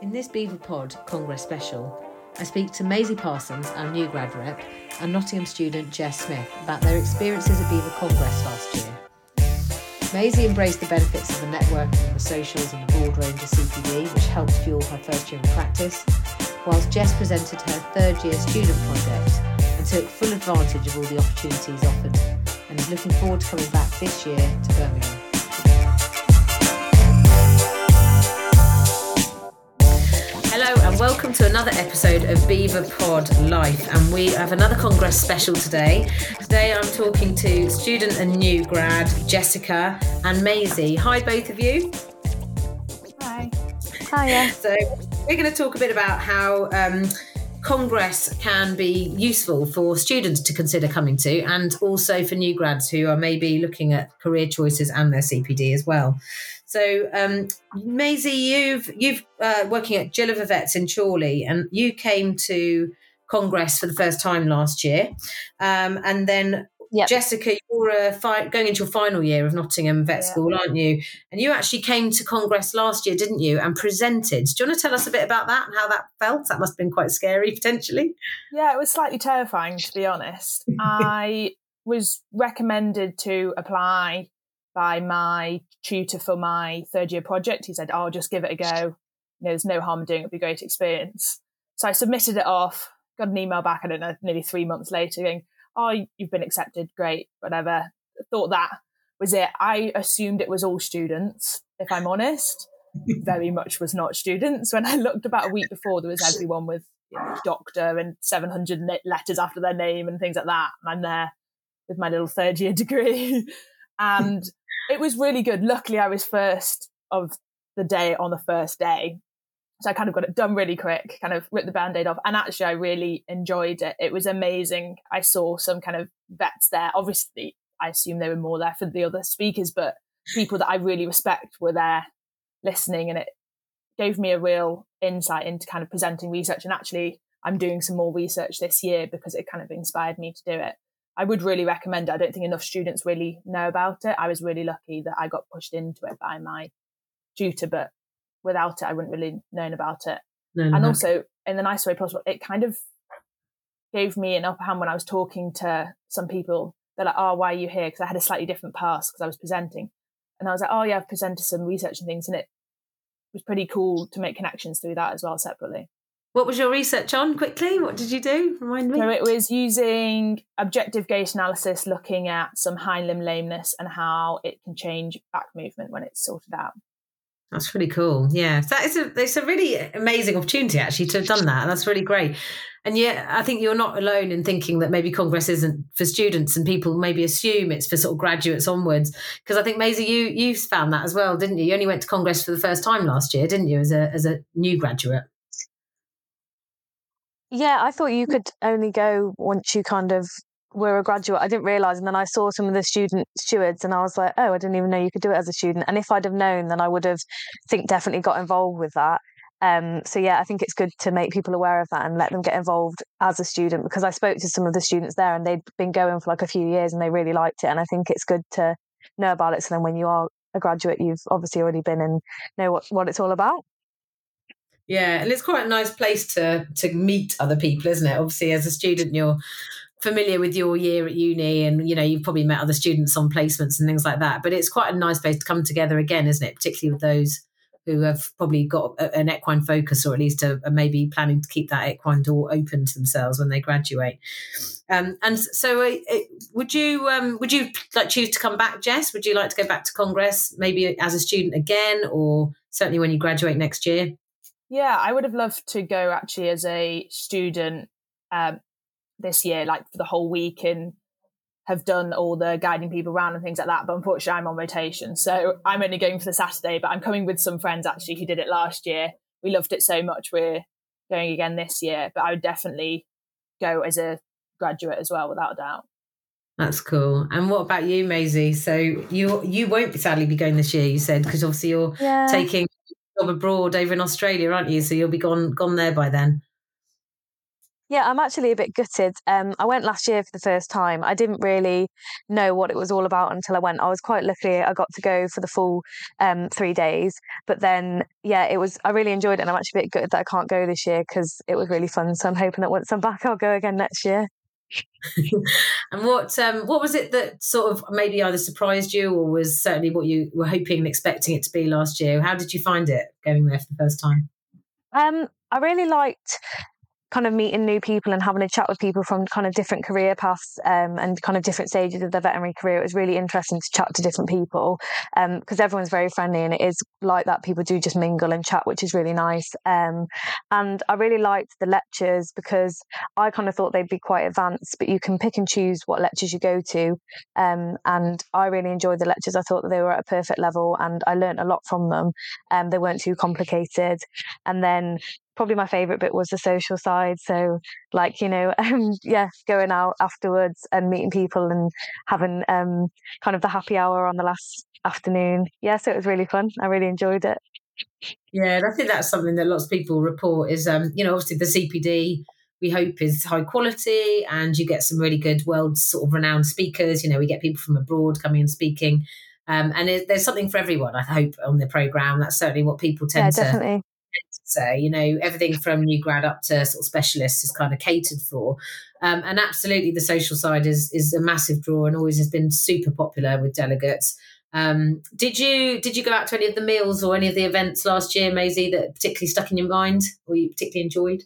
In this BEVApod Congress special, I speak to Maisie Parsons, our new grad rep, and Nottingham student Jess Smith about their experiences at BEVA Congress last year. Maisie embraced the benefits of the networking and the socials and the broad range of CPD, which helped fuel her first year of practice, whilst Jess presented her third year student project and took full advantage of all the opportunities offered and is looking forward to coming back this year to Birmingham. Welcome to another episode of Beaver Pod Life. And we have another Congress special today. Today I'm talking to student and new grad Jessica and Maisie. Hi, both of you. Hi. Hiya. So we're going to talk a bit about how um, Congress can be useful for students to consider coming to, and also for new grads who are maybe looking at career choices and their CPD as well. So, um, Maisie, you've you've uh, working at Gilliver Vets in Chorley, and you came to Congress for the first time last year, um, and then Yep. Jessica, you're uh, fi- going into your final year of Nottingham Vet Yeah. School, aren't you? And you actually came to Congress last year, didn't you? And presented. Do you want to tell us a bit about that and how that felt? That must have been quite scary, potentially. Yeah, it was slightly terrifying to be honest. I was recommended to apply by my tutor for my third year project. He said, "Oh, just give it a go. You know, there's no harm in doing it. It'll be a great experience." So I submitted it off. Got an email back. I don't know, nearly three months later, going, "Oh, you've been accepted. Great, whatever." Thought that was it. I assumed it was all students. If I'm honest, very much was not students. When I looked about a week before, there was everyone with you know, doctor and 700 letters after their name and things like that. And I'm there with my little third year degree. and it was really good. Luckily, I was first of the day on the first day. So I kind of got it done really quick, kind of ripped the band aid off. And actually, I really enjoyed it. It was amazing. I saw some kind of vets there. Obviously, I assume there were more there for the other speakers, but people that I really respect were there listening. And it gave me a real insight into kind of presenting research. And actually, I'm doing some more research this year because it kind of inspired me to do it. I would really recommend it. I don't think enough students really know about it. I was really lucky that I got pushed into it by my tutor, but without it, I wouldn't really known about it. No, And no. also, in the nice way possible, it kind of gave me an upper hand when I was talking to some people. They're like, "Oh, why are you here?" Because I had a slightly different pass because I was presenting, and I was like, "Oh, yeah, I've presented some research and things," and it was pretty cool to make connections through that as well separately. What was your research on? Quickly, what did you do? Remind me. So it was using objective gait analysis, looking at some hind limb lameness and how it can change back movement when it's sorted out. That's really cool. Yeah, that is a it's a really amazing opportunity actually to have done that. That's really great. And yeah, I think you're not alone in thinking that maybe Congress isn't for students, and people maybe assume it's for sort of graduates onwards. Because I think Maisie, you you found that as well, didn't you? You only went to Congress for the first time last year, didn't you, as a as a new graduate? Yeah, I thought you could only go once you kind of were a graduate. I didn't realise, and then I saw some of the student stewards, and I was like, oh, I didn't even know you could do it as a student. And if I'd have known, then I would have, think, definitely got involved with that. Um, so yeah, I think it's good to make people aware of that and let them get involved as a student because I spoke to some of the students there and they'd been going for like a few years and they really liked it. And I think it's good to know about it. So then when you are a graduate, you've obviously already been and know what, what it's all about. Yeah, and it's quite a nice place to to meet other people, isn't it? Obviously, as a student, you're familiar with your year at uni, and you know you've probably met other students on placements and things like that. But it's quite a nice place to come together again, isn't it? Particularly with those who have probably got a- an equine focus, or at least are, maybe planning to keep that equine door open to themselves when they graduate. Um, and so, uh, uh, would you um, would you like choose to come back, Jess? Would you like to go back to Congress, maybe as a student again, or certainly when you graduate next year? Yeah, I would have loved to go actually as a student um, this year, like for the whole week, and have done all the guiding people around and things like that. But unfortunately, I'm on rotation, so I'm only going for the Saturday. But I'm coming with some friends actually who did it last year. We loved it so much. We're going again this year, but I would definitely go as a graduate as well, without a doubt. That's cool. And what about you, Maisie? So you you won't sadly be going this year. You said because obviously you're Yeah. taking a job abroad over in Australia, aren't you? So you'll be gone gone there by then. Yeah, I'm actually a bit gutted. Um, I went last year for the first time. I didn't really know what it was all about until I went. I was quite lucky. I got to go for the full um, three days. But then, yeah, it was. I really enjoyed it, and I'm actually a bit gutted that I can't go this year because it was really fun. So I'm hoping that once I'm back, I'll go again next year. and what um, what was it that sort of maybe either surprised you or was certainly what you were hoping and expecting it to be last year? How did you find it going there for the first time? Um, I really liked kind of meeting new people and having a chat with people from kind of different career paths um, and kind of different stages of their veterinary career. It was really interesting to chat to different people because um, everyone's very friendly and it is like that. People do just mingle and chat, which is really nice. Um, and I really liked the lectures because I kind of thought they'd be quite advanced, but you can pick and choose what lectures you go to. Um, and I really enjoyed the lectures. I thought that they were at a perfect level and I learned a lot from them. Um, they weren't too complicated. And then probably my favorite bit was the social side. So, like, you know, um, yeah, going out afterwards and meeting people and having um, kind of the happy hour on the last afternoon. Yeah, so it was really fun. I really enjoyed it. Yeah, and I think that's something that lots of people report is, um, you know, obviously the CPD we hope is high quality and you get some really good world sort of renowned speakers. You know, we get people from abroad coming and speaking. Um, and it, there's something for everyone, I hope, on the program. That's certainly what people tend yeah, definitely. to say, you know, everything from new grad up to sort of specialists is kind of catered for. Um, and absolutely, the social side is is a massive draw and always has been super popular with delegates. Um, did you did you go out to any of the meals or any of the events last year, Maisie, that particularly stuck in your mind or you particularly enjoyed?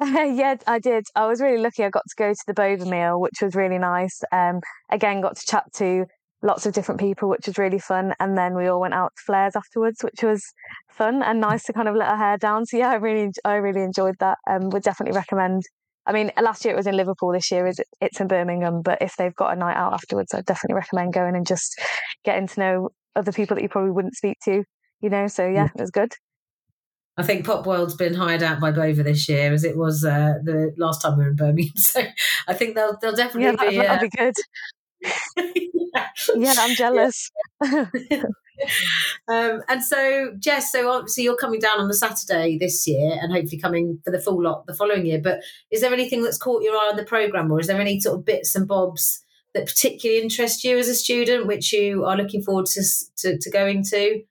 yeah, I did. I was really lucky. I got to go to the Bover meal, which was really nice. Um, again, got to chat to lots of different people, which was really fun. And then we all went out to Flares afterwards, which was fun and nice to kind of let our hair down. So yeah, I really, I really enjoyed that. Um, would definitely recommend. I mean, last year it was in Liverpool. This year is it's in Birmingham. But if they've got a night out afterwards, I'd definitely recommend going and just getting to know other people that you probably wouldn't speak to. You know, so yeah, it was good. I think Pop World's been hired out by Bover this year, as it was uh, the last time we were in Birmingham. So I think they'll they'll definitely yeah, be. That'll uh, be good yeah, I'm jealous. um, and so, Jess, so obviously you're coming down on the Saturday this year and hopefully coming for the full lot the following year. But is there anything that's caught your eye on the programme or is there any sort of bits and bobs that particularly interest you as a student, which you are looking forward to, to, to going to?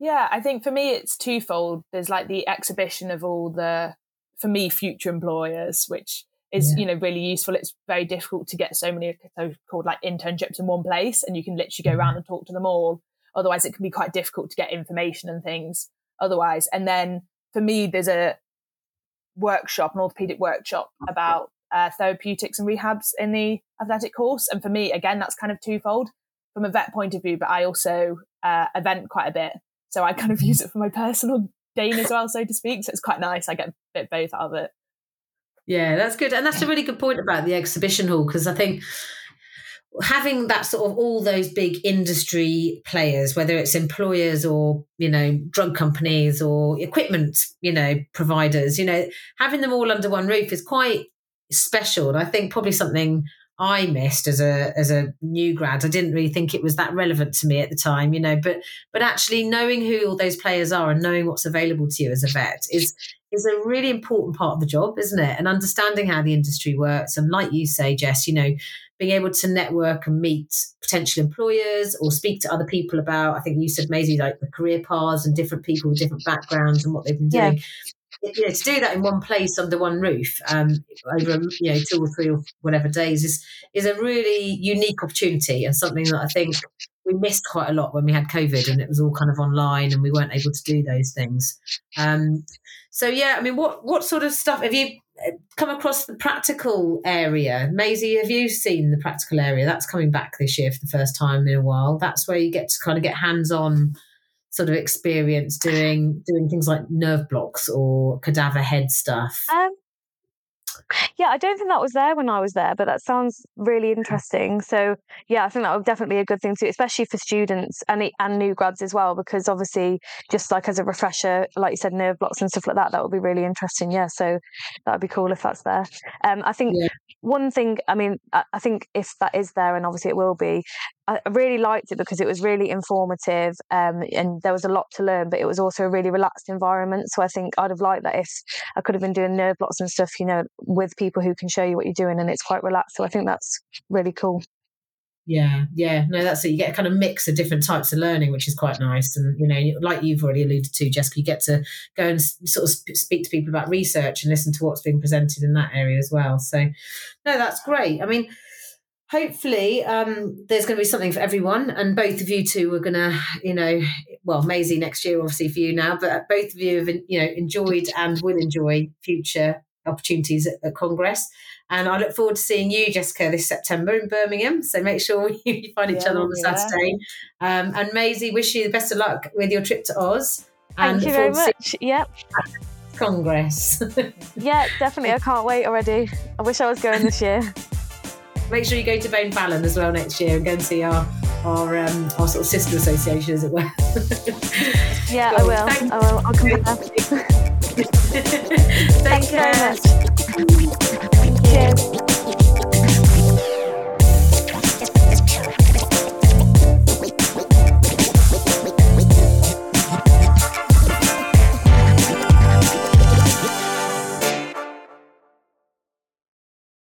Yeah, I think for me it's twofold. There's like the exhibition of all the, for me, future employers, which is yeah. you know really useful. It's very difficult to get so many so-called like internships in one place, and you can literally go around mm-hmm. and talk to them all. Otherwise, it can be quite difficult to get information and things. Otherwise, and then for me, there's a workshop, an orthopedic workshop about uh, therapeutics and rehabs in the athletic course. And for me, again, that's kind of twofold from a vet point of view, but I also uh, event quite a bit. So I kind of use it for my personal gain as well, so to speak. So it's quite nice. I get a bit both out of it. Yeah, that's good. And that's a really good point about the exhibition hall because I think having that sort of all those big industry players, whether it's employers or, you know, drug companies or equipment, you know, providers, you know, having them all under one roof is quite special. And I think probably something I missed as a as a new grad. I didn't really think it was that relevant to me at the time, you know, but but actually knowing who all those players are and knowing what's available to you as a vet is is a really important part of the job, isn't it? And understanding how the industry works. And like you say, Jess, you know, being able to network and meet potential employers or speak to other people about, I think you said, Maisie, like the career paths and different people with different backgrounds and what they've been doing. Yeah. To do that in one place under one roof um, over you know two or three or whatever days is is a really unique opportunity and something that I think we missed quite a lot when we had COVID and it was all kind of online and we weren't able to do those things. Um, so yeah, I mean, what what sort of stuff have you uh, come across the practical area? Maisie, have you seen the practical area? That's coming back this year for the first time in a while. That's where you get to kind of get hands on sort of experience doing doing things like nerve blocks or cadaver head stuff. Um, yeah, I don't think that was there when I was there, but that sounds really interesting. So yeah, I think that would definitely be a good thing to, especially for students and and new grads as well, because obviously just like as a refresher, like you said, nerve blocks and stuff like that, that would be really interesting. Yeah, so that would be cool if that's there. Um, I think yeah. one thing, I mean, I, I think if that is there, and obviously it will be, I really liked it because it was really informative um, and there was a lot to learn, but it was also a really relaxed environment. So I think I'd have liked that if I could have been doing nerve blocks and stuff, you know, with people who can show you what you're doing and it's quite relaxed. So I think that's really cool. Yeah, yeah, no, that's it. You get a kind of mix of different types of learning, which is quite nice. And you know, like you've already alluded to, Jessica, you get to go and sort of speak to people about research and listen to what's being presented in that area as well. So, no, that's great. I mean, hopefully um, there's going to be something for everyone and both of you two are going to you know well Maisie next year obviously for you now but both of you have you know enjoyed and will enjoy future opportunities at, at congress and I look forward to seeing you, Jessica, this September in Birmingham. So make sure you find each yeah, other on the yeah. Saturday. Um, and Maisie, wish you the best of luck with your trip to Oz. Thank you very much. Yep. Congress. yeah, definitely. I can't wait already. I wish I was going this year. Make sure you go to Bain Fallon as well next year and go and see our our um, our sort of sister association, as it were. yeah, cool. I will. Thank I will. I'll come back. Take Thank care. you very much. Cheers.